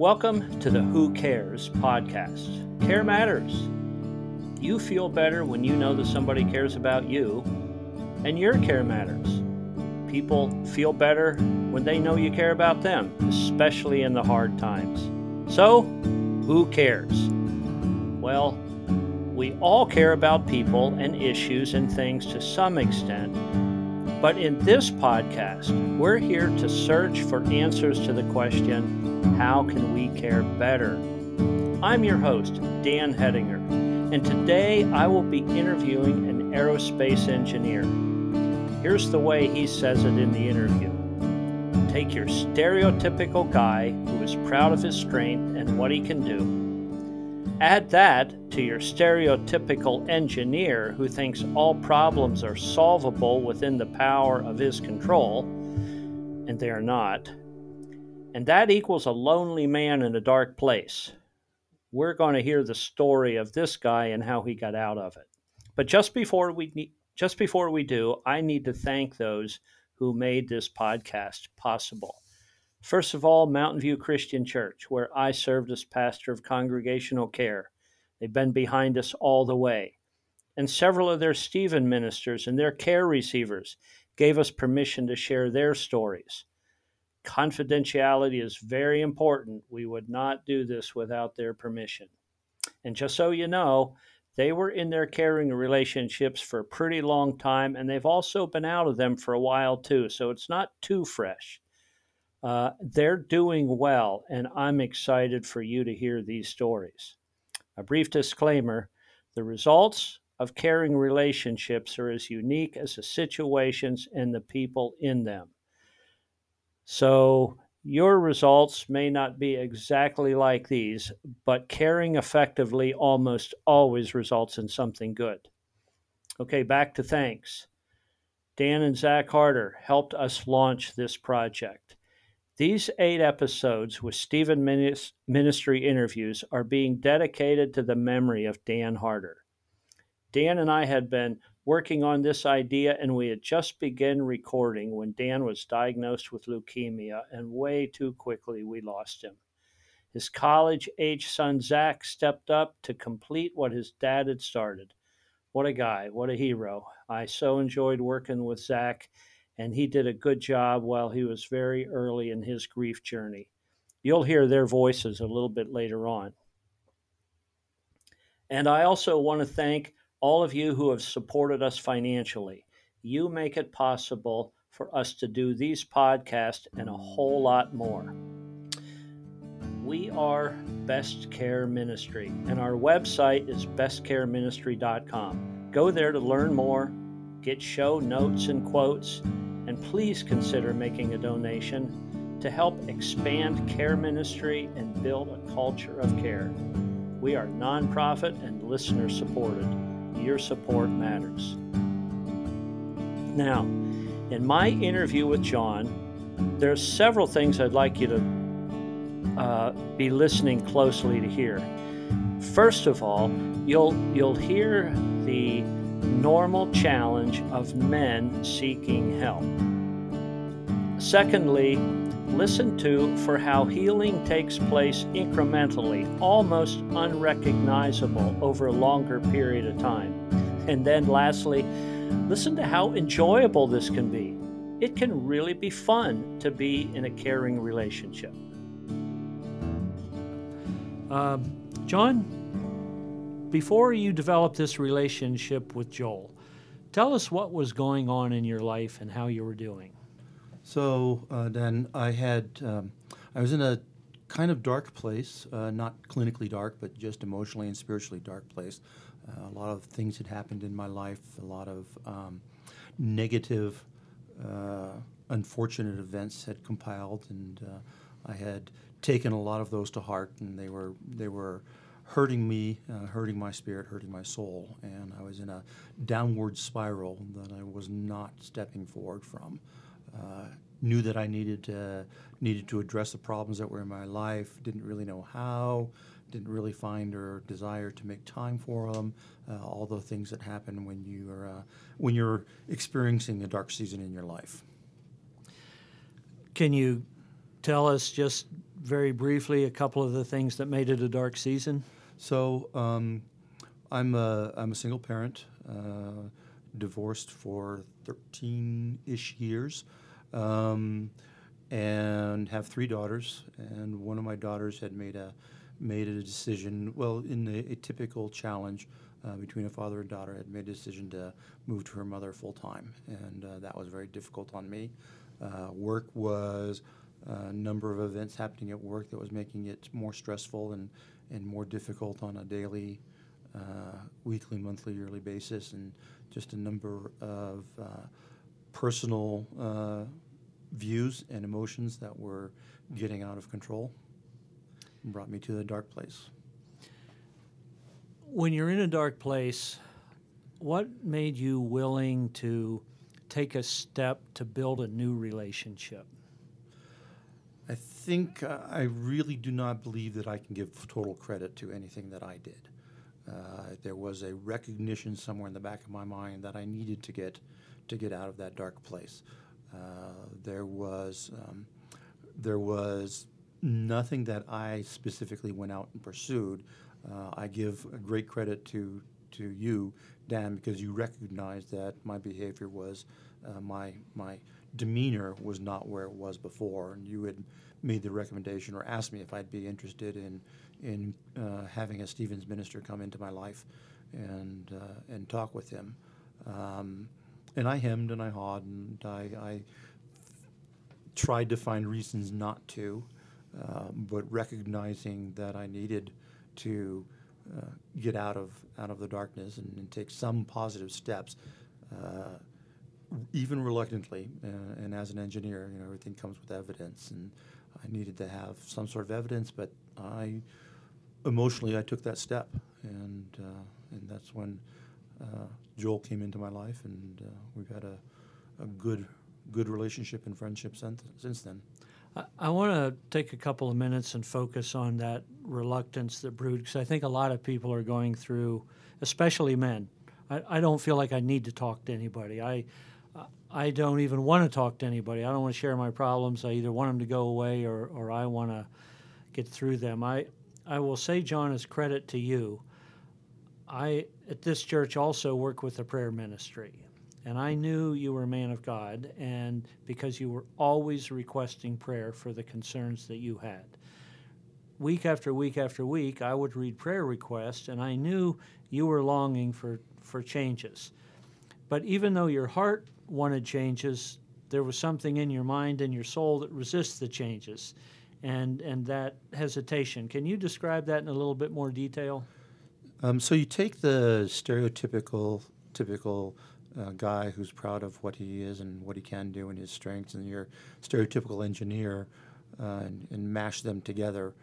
Welcome to the Who Cares podcast. Care matters. You feel better when you know that somebody cares about you, and your care matters. People feel better when they know you care about them, especially in the hard times. So, who cares? Well, we all care about people and issues and things to some extent. But in this podcast, we're here to search for answers to the question how can we care better? I'm your host, Dan Hedinger, and today I will be interviewing an aerospace engineer. Here's the way he says it in the interview Take your stereotypical guy who is proud of his strength and what he can do Add that to your stereotypical engineer who thinks all problems are solvable within the power of his control, and they are not. And that equals a lonely man in a dark place. We're going to hear the story of this guy and how he got out of it. But just before we just before we do, I need to thank those who made this podcast possible. First of all, Mountain View Christian Church, where I served as pastor of congregational care. They've been behind us all the way. And several of their Stephen ministers and their care receivers gave us permission to share their stories. Confidentiality is very important. We would not do this without their permission. And just so you know, they were in their caring relationships for a pretty long time, and they've also been out of them for a while too, so it's not too fresh. Uh, they're doing well, and I'm excited for you to hear these stories. A brief disclaimer the results of caring relationships are as unique as the situations and the people in them. So, your results may not be exactly like these, but caring effectively almost always results in something good. Okay, back to thanks. Dan and Zach Harder helped us launch this project. These eight episodes with Stephen Ministry interviews are being dedicated to the memory of Dan Harder. Dan and I had been working on this idea, and we had just begun recording when Dan was diagnosed with leukemia, and way too quickly we lost him. His college age son Zach stepped up to complete what his dad had started. What a guy, what a hero. I so enjoyed working with Zach and he did a good job while he was very early in his grief journey. You'll hear their voices a little bit later on. And I also want to thank all of you who have supported us financially. You make it possible for us to do these podcasts and a whole lot more. We are Best Care Ministry, and our website is bestcareministry.com. Go there to learn more, get show notes and quotes, and please consider making a donation to help expand care ministry and build a culture of care. We are nonprofit and listener supported. Your support matters. Now, in my interview with John, there are several things I'd like you to uh, be listening closely to hear. First of all, you'll you'll hear the normal challenge of men seeking help. Secondly, listen to for how healing takes place incrementally, almost unrecognizable over a longer period of time. And then lastly, listen to how enjoyable this can be. It can really be fun to be in a caring relationship. Uh, John, before you developed this relationship with Joel, tell us what was going on in your life and how you were doing. So uh, then I had, um, I was in a kind of dark place, uh, not clinically dark, but just emotionally and spiritually dark place. Uh, a lot of things had happened in my life, a lot of um, negative, uh, unfortunate events had compiled, and uh, I had taken a lot of those to heart, and they were they were hurting me, uh, hurting my spirit, hurting my soul. And I was in a downward spiral that I was not stepping forward from. Uh, knew that I needed to, needed to address the problems that were in my life, didn't really know how, didn't really find or desire to make time for them. Uh, all the things that happen when you are uh, when you're experiencing a dark season in your life. Can you tell us just very briefly a couple of the things that made it a dark season? So um, I'm a I'm a single parent, uh, divorced for 13-ish years, um, and have three daughters. And one of my daughters had made a made a decision. Well, in a, a typical challenge uh, between a father and daughter, had made a decision to move to her mother full time, and uh, that was very difficult on me. Uh, work was a number of events happening at work that was making it more stressful and, and more difficult on a daily, uh, weekly, monthly, yearly basis, and just a number of uh, personal uh, views and emotions that were getting out of control brought me to the dark place. When you're in a dark place, what made you willing to take a step to build a new relationship? I think uh, I really do not believe that I can give total credit to anything that I did. Uh, there was a recognition somewhere in the back of my mind that I needed to get to get out of that dark place. Uh, there was um, there was nothing that I specifically went out and pursued. Uh, I give great credit to to you, Dan, because you recognized that my behavior was uh, my my demeanor was not where it was before, and you had made the recommendation or asked me if I'd be interested in in uh, having a Stevens minister come into my life and uh, and talk with him. Um, and I hemmed and I hawed and I, I tried to find reasons not to, uh, but recognizing that I needed to uh, get out of out of the darkness and, and take some positive steps, uh, even reluctantly. Uh, and as an engineer, you know everything comes with evidence, and I needed to have some sort of evidence. But I emotionally I took that step, and uh, and that's when uh, Joel came into my life, and we've had a, a good good relationship and friendship since, since then. I, I want to take a couple of minutes and focus on that reluctance that brewed, because I think a lot of people are going through, especially men. I, I don't feel like I need to talk to anybody. I I don't even want to talk to anybody. I don't want to share my problems. I either want them to go away or, or I want to get through them. I, I will say, John, as credit to you, I at this church also work with the prayer ministry and I knew you were a man of God, and because you were always requesting prayer for the concerns that you had. Week after week after week, I would read prayer requests, and I knew you were longing for, for changes. But even though your heart wanted changes, there was something in your mind and your soul that resists the changes and, and that hesitation. Can you describe that in a little bit more detail? Um, so you take the stereotypical typical a guy who's proud of what he is and what he can do and his strengths, and your stereotypical engineer, uh, and, and, mash them together.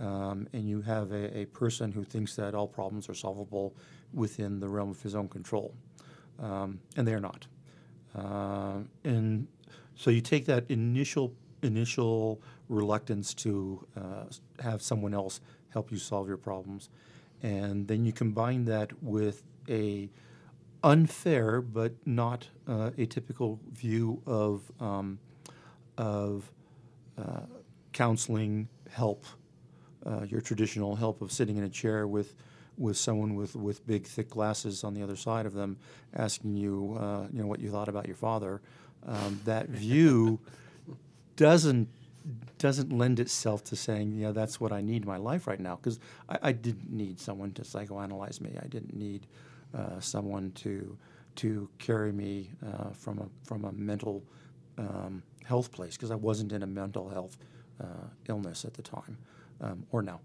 Um, and you have a, a, person who thinks that all problems are solvable within the realm of his own control. Um, and they're not. Uh, and so you take that initial initial reluctance to uh, have someone else help you solve your problems, and then you combine that with a unfair but not uh, a typical view of um, of uh, counseling help, uh, your traditional help of sitting in a chair with with someone with, with big thick glasses on the other side of them, asking you uh, you know what you thought about your father. Um, that view doesn't doesn't lend itself to saying, yeah, that's what I need in my life right now. Because I, I, didn't need someone to psychoanalyze me. I didn't need uh, someone to to carry me uh, from a from a mental um, health place because I wasn't in a mental health uh, illness at the time um, or now.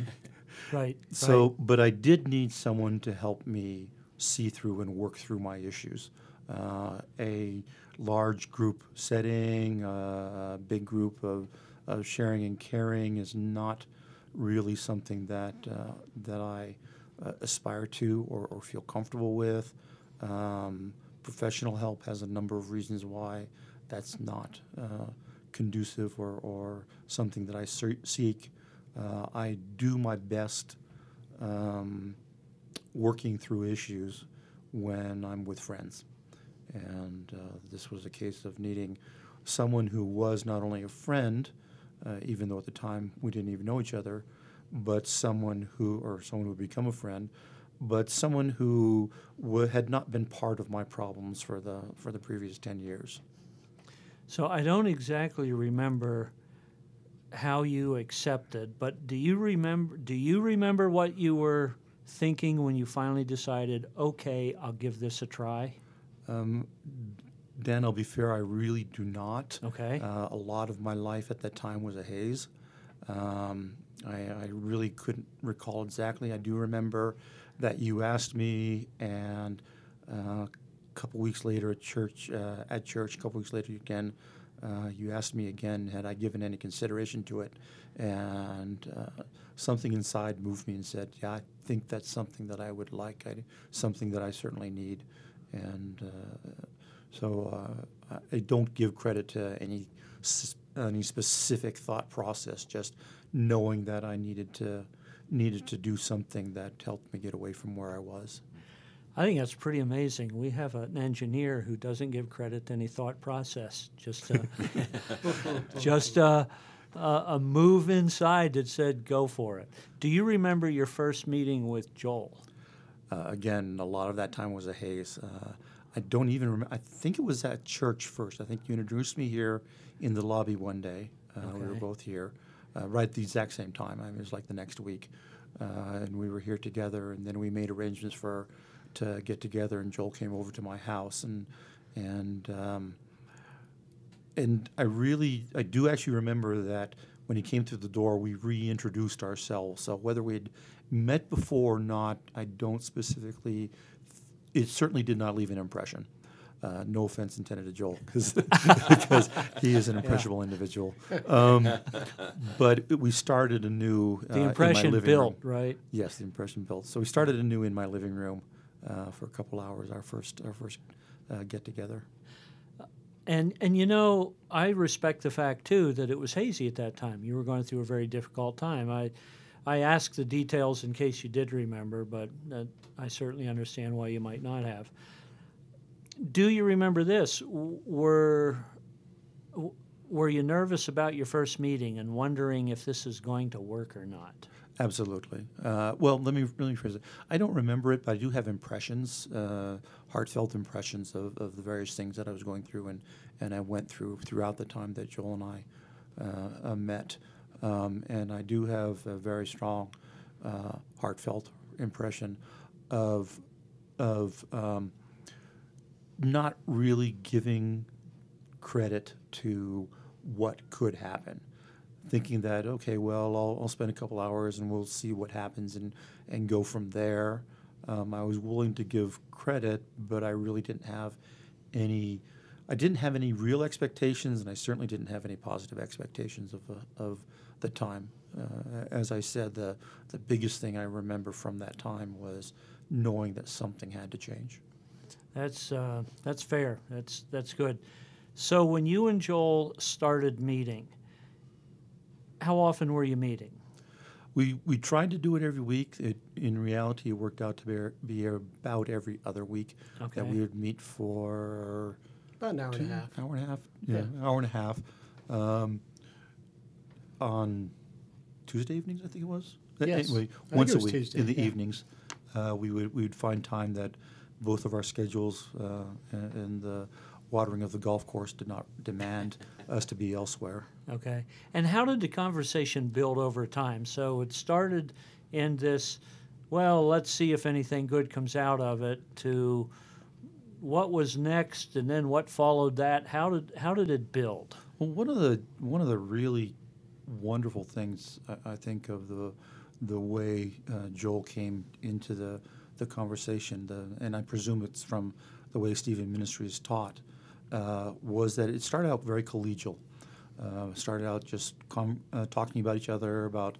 Right. So, right. but I did need someone to help me see through and work through my issues. Uh, a large group setting, uh, a big group of, of sharing and caring is not really something that uh, that I uh, aspire to or, or, feel comfortable with. Um, professional help has a number of reasons why that's not uh, conducive or, or something that I seek. Uh, I do my best um, working through issues when I'm with friends. And uh, this was a case of needing someone who was not only a friend, uh, even though at the time we didn't even know each other, but someone who, or someone who would become a friend, but someone who w- had not been part of my problems for the for the previous ten years. So I don't exactly remember how you accepted, but do you remember? Do you remember what you were thinking when you finally decided, okay, I'll give this a try? Um, Dan, I'll be fair, I really do not. Okay. Uh, a lot of my life at that time was a haze. Um, I, I really couldn't recall exactly. I do remember that you asked me, and uh, a couple weeks later at church, uh, at church, a couple weeks later again, uh, you asked me again, had I given any consideration to it? And uh, something inside moved me and said, "Yeah, I think that's something that I would like. I, something that I certainly need." And uh, so uh, I don't give credit to any any specific thought process. Just knowing that I needed to needed to do something that helped me get away from where I was. I think that's pretty amazing. We have an engineer who doesn't give credit to any thought process. Just, uh, just uh, uh, a move inside that said, "Go for it." Do you remember your first meeting with Joel? Uh, again, a lot of that time was a haze. Uh, I don't even remember. I think it was at church first. I think you introduced me here in the lobby one day. Uh, We were both here, uh, right at the exact same time. I mean, it was like the next week, uh, and we were here together. And then we made arrangements for to get together. And Joel came over to my house, and and um, and I really, I do actually remember that when he came through the door, we reintroduced ourselves. So whether we'd met before or not, I don't specifically. It certainly did not leave an impression. Uh, no offense intended to Joel, 'cause- because he is an impressionable individual. Um, but we started anew. Uh, The in my impression living built, room. right? Yes, the impression built. So we started anew in my living room uh, for a couple hours. Our first, our first uh, get together. And and you know, I respect the fact too that it was hazy at that time. You were going through a very difficult time. I I asked the details in case you did remember, but uh, I certainly understand why you might not have. Do you remember this? Were were you nervous about your first meeting and wondering if this is going to work or not? Absolutely. Uh, well, let me let me phrase it. I don't remember it, but I do have impressions, uh, heartfelt impressions of, of the various things that I was going through, and, and I went through throughout the time that Joel and I uh, uh, met. Um, and I do have a very strong, uh, heartfelt impression of of um, not really giving credit to what could happen thinking that okay, well, I'll, I'll spend a couple hours and we'll see what happens and and go from there. Um, I was willing to give credit, but I really didn't have any. I didn't have any real expectations, and I certainly didn't have any positive expectations of uh, of the time. Uh, as I said, the the biggest thing I remember from that time was knowing that something had to change. That's uh, that's fair. That's that's good. So when you and Joel started meeting, how often were you meeting? We we tried to do it every week. It, in reality, it worked out to be, be about every other week Okay. that we would meet for About an hour two, and a half. hour and a half. Yeah, Yeah. an hour and a half. Um, on Tuesday evenings, I think it was. Uh, Yes. Anyway, I think once it a week Tuesday, in the yeah. evenings, uh, we would we would find time that both of our schedules uh, and, and the watering of the golf course did not demand us to be elsewhere. Okay. And how did the conversation build over time? So it started in this, well, let's see if anything good comes out of it, to what was next, and then what followed that. How did how did it build? Well, one of the one of the really wonderful things I, I think of the the way uh, Joel came into the the conversation, the, and I presume it's from the way Stephen Ministries taught, uh, was that it started out very collegial. Uh, started out just com- uh, talking about each other, about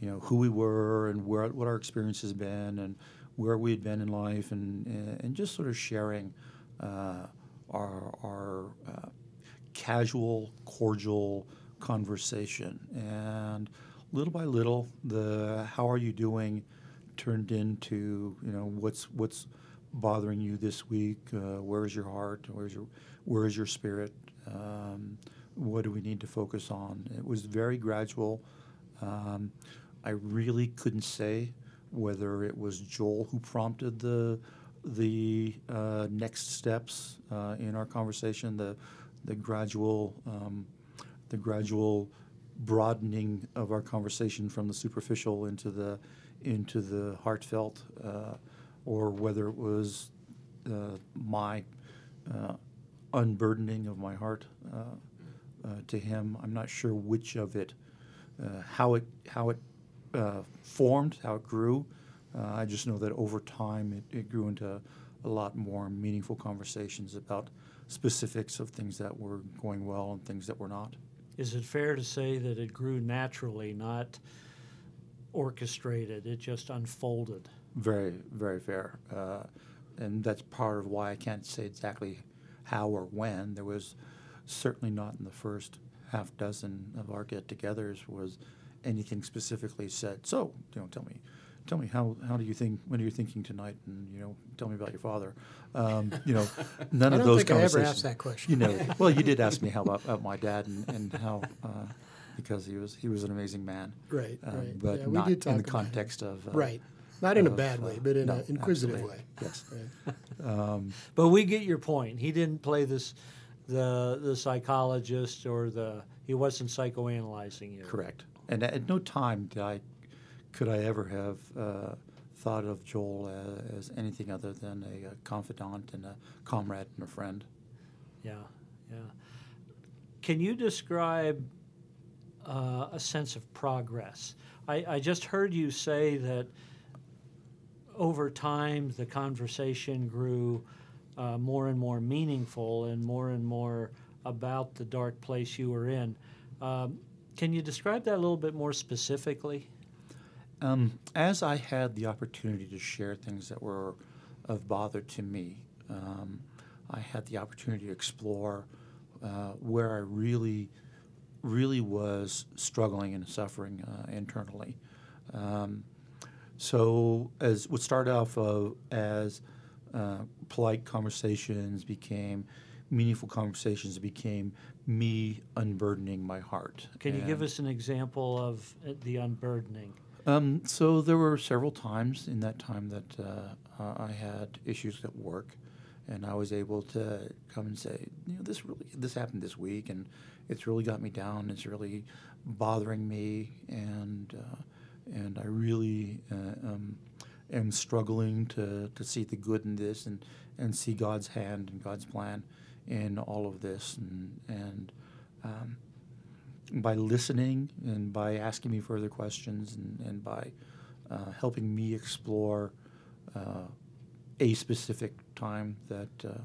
you know who we were and where what our experience has been and where we had been in life, and and just sort of sharing uh, our our uh, casual, cordial conversation. And little by little, the "How are you doing?" turned into you know what's what's bothering you this week. Uh, where is your heart? Where's your where is your spirit? Um, what do we need to focus on? It was very gradual. Um, I really couldn't say whether it was Joel who prompted the the uh, next steps uh, in our conversation, the the gradual um, the gradual broadening of our conversation from the superficial into the into the heartfelt, uh, or whether it was uh, my uh, unburdening of my heart uh, uh, to him. I'm not sure which of it, uh, how it how it formed, how it grew. I just know that over time it, it grew into a lot more meaningful conversations about specifics of things that were going well and things that were not. Is it fair to say that it grew naturally, not orchestrated? It just unfolded. Very, very fair. Uh, and that's part of why I can't say exactly how or when. There was certainly not in the first half dozen of our get-togethers was anything specifically said. So, you know, tell me, tell me how, how do you think? when are you thinking tonight? And you know, tell me about your father. Um, you know, none of those think I ever asked that question. You know, well, you did ask me how about, about my dad and, and how uh, because he was he was an amazing man. Right, Uh, right. But Yeah, we not did in the context of uh, Right. Not in a bad uh, way, but in no, an inquisitive absolutely. way. Yes. Right. Um, But we get your point. He didn't play this, the the psychologist or the he wasn't psychoanalyzing you. Correct. And at no time did I, could I ever have uh, thought of Joel as, as anything other than a, a confidant and a comrade and a friend. Yeah, yeah. Can you describe uh, a sense of progress? I, I just heard you say that over time the conversation grew uh, more and more meaningful and more and more about the dark place you were in. Um, can you describe that a little bit more specifically? Um, as I had the opportunity to share things that were of bother to me, um, I had the opportunity to explore uh, where I really, really was struggling and suffering uh, internally. Um, so, as what started off of as uh, polite conversations became meaningful conversations, became me unburdening my heart. Can you give us an example of uh, the unburdening? um, so there were several times in that time that uh, uh, I had issues at work, and I was able to come and say, you know, this really this happened this week, and it's really got me down. It's really bothering me, and uh, and I really uh, um, am struggling to, to see the good in this and, and see God's hand and God's plan in all of this, and and um, by listening and by asking me further questions and, and by uh, helping me explore uh, a specific time that uh,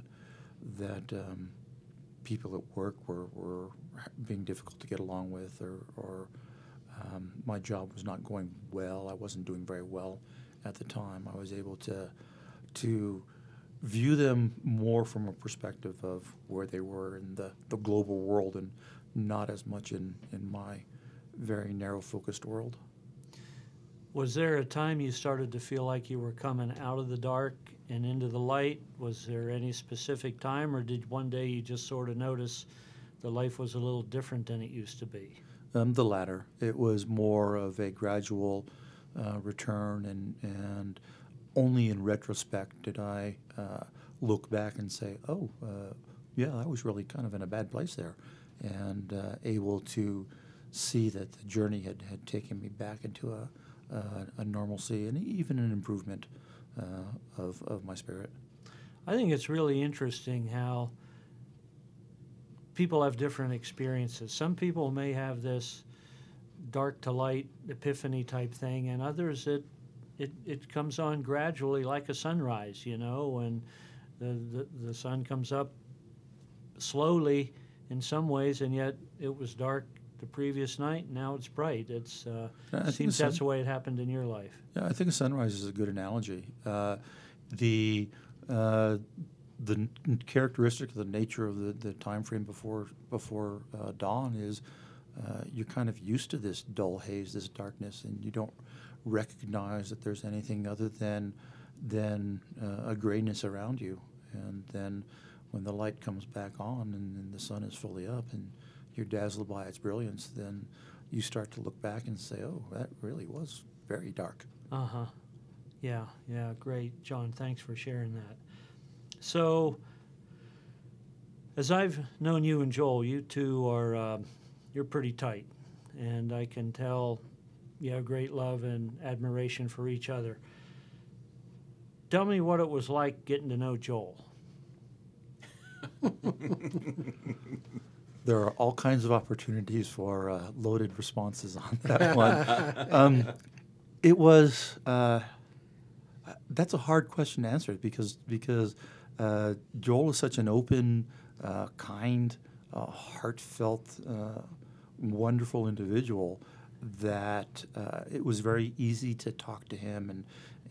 that um, people at work were, were being difficult to get along with or, or um, my job was not going well. I wasn't doing very well at the time. I was able to to view them more from a perspective of where they were in the, the global world and not as much in, in my very narrow focused world. Was there a time you started to feel like you were coming out of the dark and into the light? Was there any specific time, or did one day you just sort of notice the life was a little different than it used to be? Um, the latter. It was more of a gradual uh, return, and, and only in retrospect did I uh, look back and say, oh, uh, yeah, I was really kind of in a bad place there, and uh, able to see that the journey had, had taken me back into a, a, a normalcy and even an improvement uh, Uh, of, of my spirit. I think it's really interesting how people have different experiences. Some people may have this dark to light epiphany type thing, and others it it, it comes on gradually like a sunrise, you know, when the, the, the sun comes up slowly in some ways, and yet it was dark the previous night, now it's bright. It's uh, I seems the that's the way it happened in your life. Yeah, I think a sunrise is a good analogy. Uh, the uh, the characteristic of the nature of the, the time frame before before uh, dawn is uh, you're kind of used to this dull haze, this darkness, and you don't recognize that there's anything other than than uh, a grayness around you. And then when the light comes back on and, and the sun is fully up, and you're dazzled by its brilliance, then you start to look back and say, "Oh, that really was very dark." Uh huh. Yeah, yeah, great, John. Thanks for sharing that. So, as I've known you and Joel, you two are uh, you're pretty tight, and I can tell you have great love and admiration for each other. Tell me what it was like getting to know Joel. there are all kinds of opportunities for uh, loaded responses on that one. um, it was uh, that's a hard question to answer because because uh, Joel is such an open, uh, kind, uh, heartfelt, uh, wonderful individual that it was very easy to talk to him and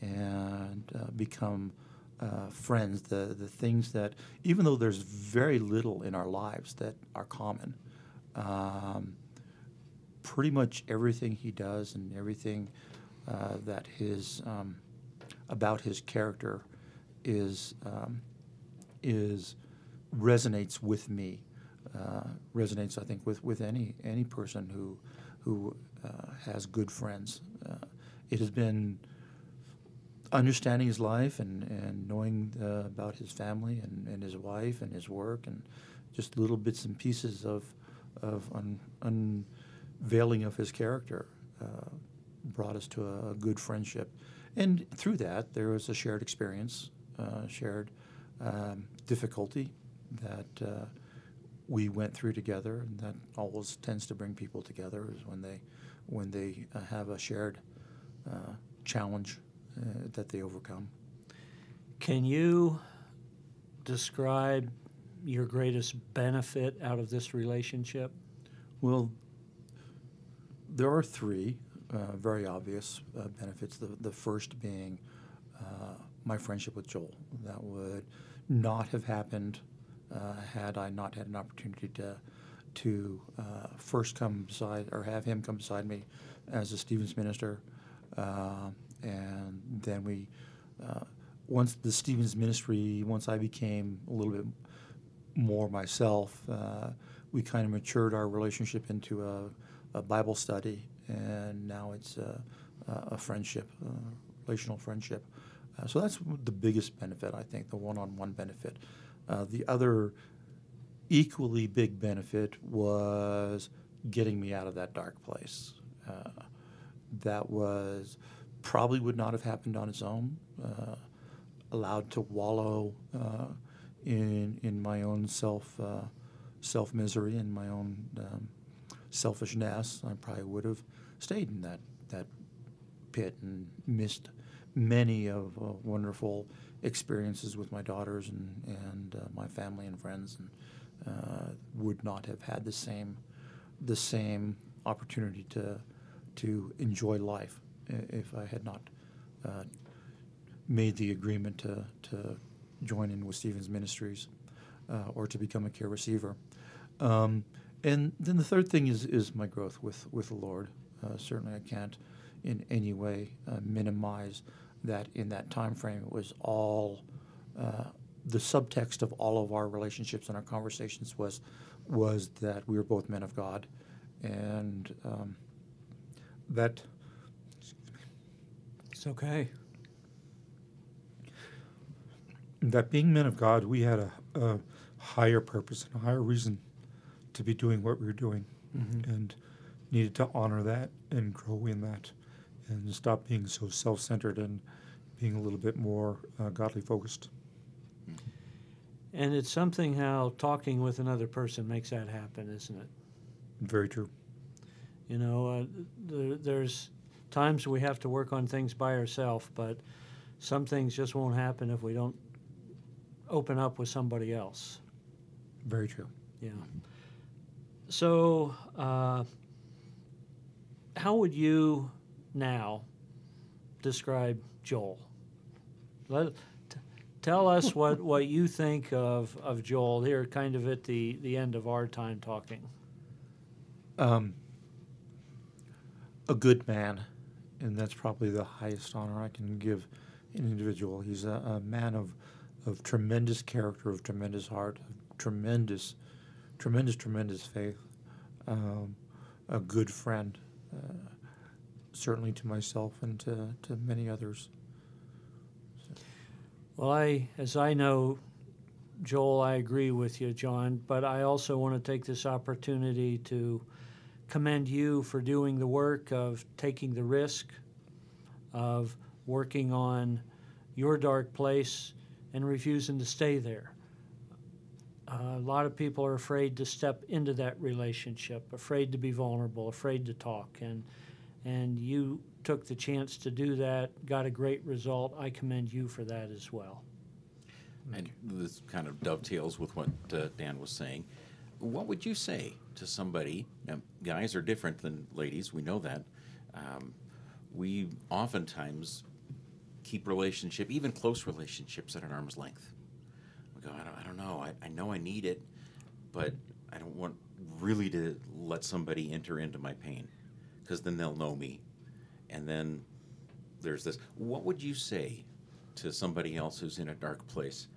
and become uh, friends, the, the things that, even though there's very little in our lives that are common, um, pretty much everything he does and everything uh, that his, um, about his character is, um, is resonates with me. Uh, resonates, I think, with, with any any person who who uh, has good friends. Uh, it has been understanding his life and, and knowing uh, about his family and, and his wife and his work and just little bits and pieces of, of un, unveiling of his character uh, brought us to a, a, good friendship. And through that, there was a shared experience, uh, shared um, difficulty that uh, we went through together, and that always tends to bring people together is when they, when they uh, have a shared uh, challenge uh, that they overcome. Can you describe your greatest benefit out of this relationship? Well, there are three uh, very obvious uh, benefits. The, the first being uh, my friendship with Joel. That would not have happened uh, had I not had an opportunity to to uh, first come beside or have him come beside me as a Stevens minister and then we, uh, once the Stevens ministry, once I became a little bit more myself, uh, we kind of matured our relationship into a, a Bible study, and now it's a, a friendship, a relational friendship. Uh, so that's the biggest benefit, I think, the one-on-one benefit. Uh, the other equally big benefit was getting me out of that dark place. Uh, that was probably would not have happened on its own. Uh, allowed to wallow uh, in in my own self uh, self misery and my own um, selfishness, I probably would have stayed in that that pit and missed many of uh, wonderful experiences with my daughters and and uh, my family and friends, and uh, would not have had the same the same opportunity to to enjoy life if I had not uh, made the agreement to, to join in with Stevens Ministries uh, or to become a care receiver. Um, and then the third thing is, is my growth with, with the Lord. Uh, certainly, I can't in any way uh, minimize that in that time frame. It was all uh, the subtext of all of our relationships and our conversations was was that we were both men of God, and um, that it's okay. That being men of God, we had a, a higher purpose and a higher reason to be doing what we were doing, mm-hmm. and needed to honor that and grow in that, and stop being so self-centered and being a little bit more uh, godly focused. And it's something how talking with another person makes that happen, isn't it? Very true. You know, uh, there, there's times we have to work on things by ourselves, but some things just won't happen if we don't open up with somebody else. Very true. Yeah. So, uh, how would you now describe Joel? Let, t- tell us what, what you think of, of Joel here, kind of at the, the end of our time talking. Um, a good man and that's probably the highest honor I can give an individual. He's a, a man of, of tremendous character, of tremendous heart, of tremendous, tremendous, tremendous faith. um, a good friend, uh, certainly to myself and to, to many others. Well, I, as I know, Joel, I agree with you, John, but I also want to take this opportunity to commend you for doing the work of taking the risk of working on your dark place and refusing to stay there. Uh, a lot of people are afraid to step into that relationship, afraid to be vulnerable, afraid to talk, and and you took the chance to do that, got a great result. I commend you for that as well. And this kind of dovetails with what uh, Dan was saying. What would you say to somebody? Now, guys are different than ladies. We know that. Um, we oftentimes keep relationship, even close relationships, at an arm's length. We go, I don't, I don't know. I, I know I need it, but I don't want really to let somebody enter into my pain because then they'll know me. And then there's this. What would you say to somebody else who's in a dark place,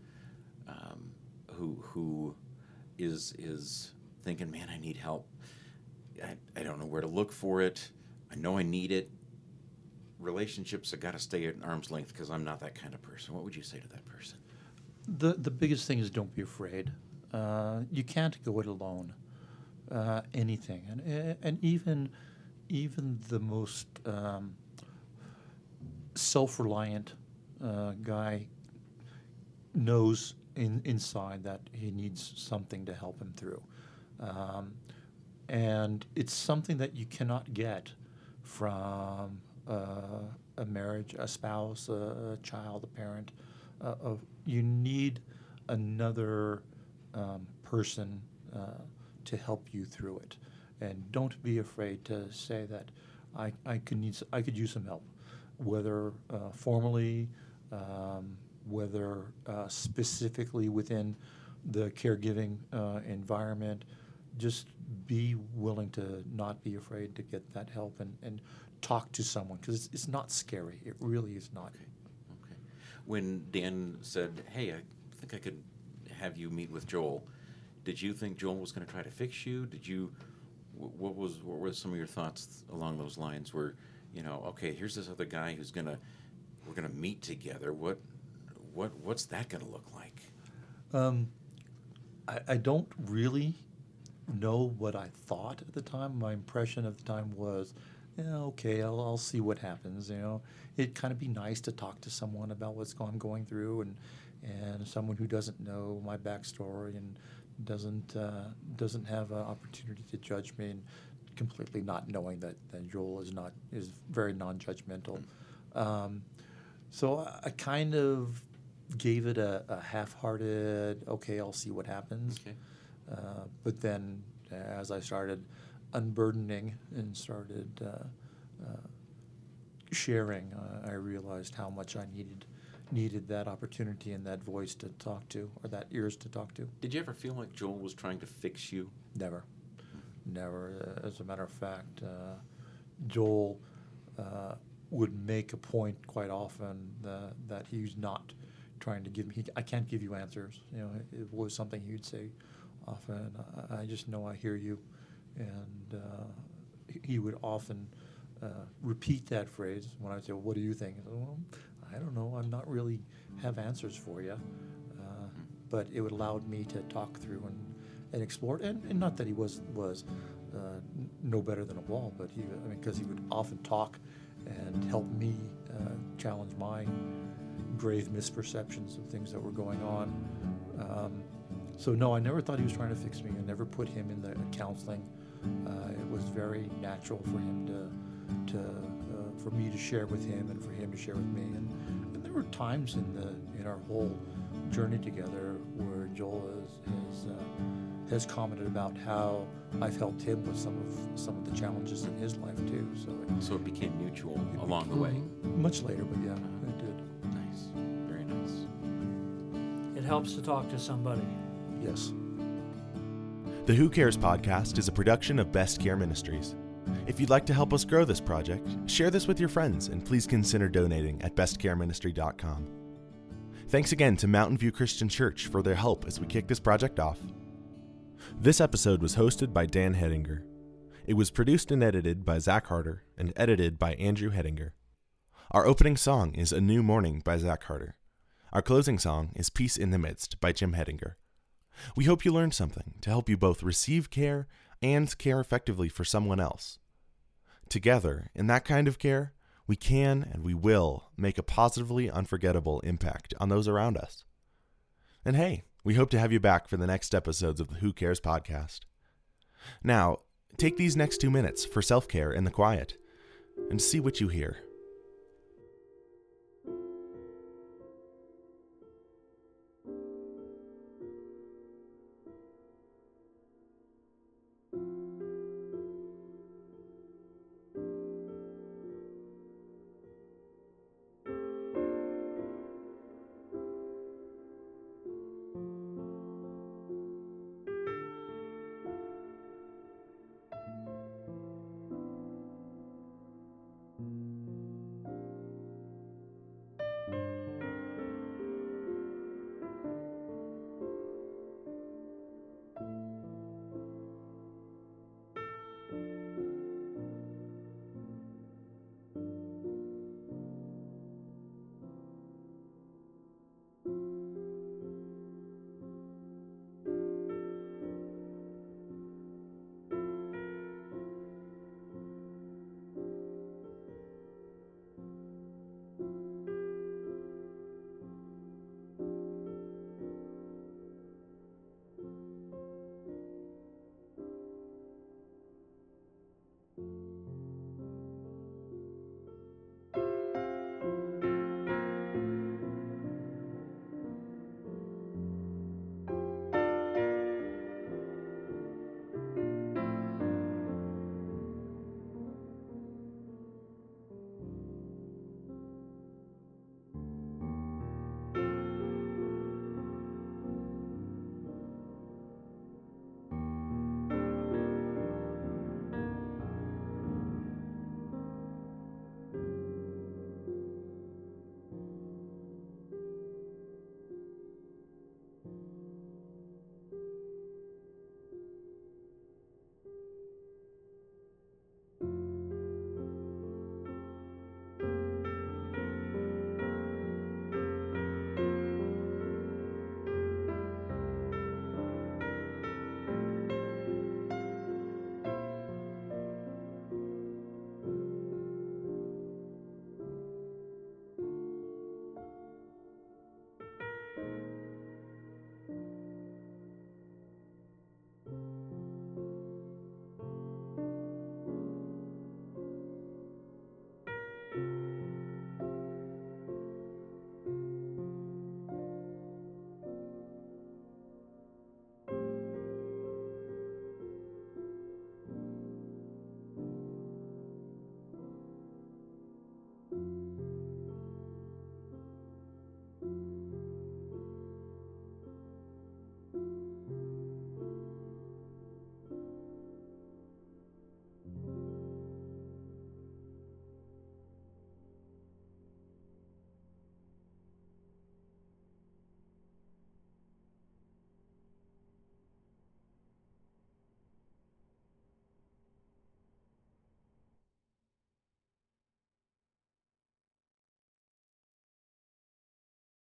um, who who is is thinking, man, I need help. I, I don't know where to look for it. I know I need it. Relationships have got to stay at arm's length because I'm not that kind of person. What would you say to that person? The the biggest thing is don't be afraid. Uh, you can't go it alone. Uh, anything, and and even even the most um, self-reliant uh, guy knows in, inside that he needs something to help him through, um, and it's something that you cannot get from uh, a marriage, a spouse, a, a child, a parent. Uh, of you need another um, person uh, to help you through it, and don't be afraid to say that I, I could need I could use some help, whether uh, formally, um, whether uh, specifically within the caregiving uh, environment. Just be willing to not be afraid to get that help and, and talk to someone because it's, it's not scary. It really is not. Okay. When Dan said, "Hey, I think I could have you meet with Joel," did you think Joel was going to try to fix you? Did you? What was what were some of your thoughts along those lines? Where you know, okay, here's this other guy who's gonna we're gonna meet together. What what what's that going to look like? Um, I, I don't really know what I thought at the time. My impression at the time was, yeah, okay, I'll, I'll see what happens. You know, it'd kind of be nice to talk to someone about what's go- I'm going through, and and someone who doesn't know my backstory and doesn't uh, doesn't have an opportunity to judge me, and completely not knowing that, that Joel is not is very non-judgmental. Um, so I, I kind of gave it a, a half-hearted, okay, I'll see what happens. Okay. Uh, but then, as I started unburdening and started uh, uh, sharing, uh, I realized how much I needed needed that opportunity and that voice to talk to, or that ears to talk to. Did you ever feel like Joel was trying to fix you? Never, never. Uh, as a matter of fact, uh, Joel uh, would make a point quite often uh, that he's not trying to give me. He, I can't give you answers. You know, it, it was something he would say often. I, I just know I hear you, and uh, he- would often uh, repeat that phrase when I would say, well, "What do you think?" I said, well, I don't know. I'm not really have answers for you, uh, but it would allowed me to talk through and, and explore. And, and not that he was was uh, no better than a wall, but he I mean because he would often talk and help me uh, challenge my grave misperceptions of things that were going on. Um, so no, I never thought he was trying to fix me. I never put him in the counseling. Uh, it was very natural for him to, to uh, for me to share with him and for him to share with me. And, and there were times in the in our whole journey together where Joel has has, uh, has commented about how I've helped him with some of some of the challenges in his life too. So it, So it became mutual along the way. much later, but yeah, it did. Nice, very nice. It helps to talk to somebody. Yes. The Who Cares podcast is a production of Best Care Ministries. If you'd like to help us grow this project, share this with your friends and please consider donating at bestcareministry.com. Thanks again to Mountain View Christian Church for their help as we kick this project off. This episode was hosted by Dan Hedinger. It was produced and edited by Zach Harder and edited by Andrew Hettinger. Our opening song is A New Morning by Zach Harder. Our closing song is Peace in the Midst by Jim Hettinger. We hope you learned something to help you both receive care and care effectively for someone else. Together, in that kind of care, we can and we will make a positively unforgettable impact on those around us. And hey, we hope to have you back for the next episodes of the Who Cares podcast. Now, take these next two minutes for self care in the quiet and see what you hear.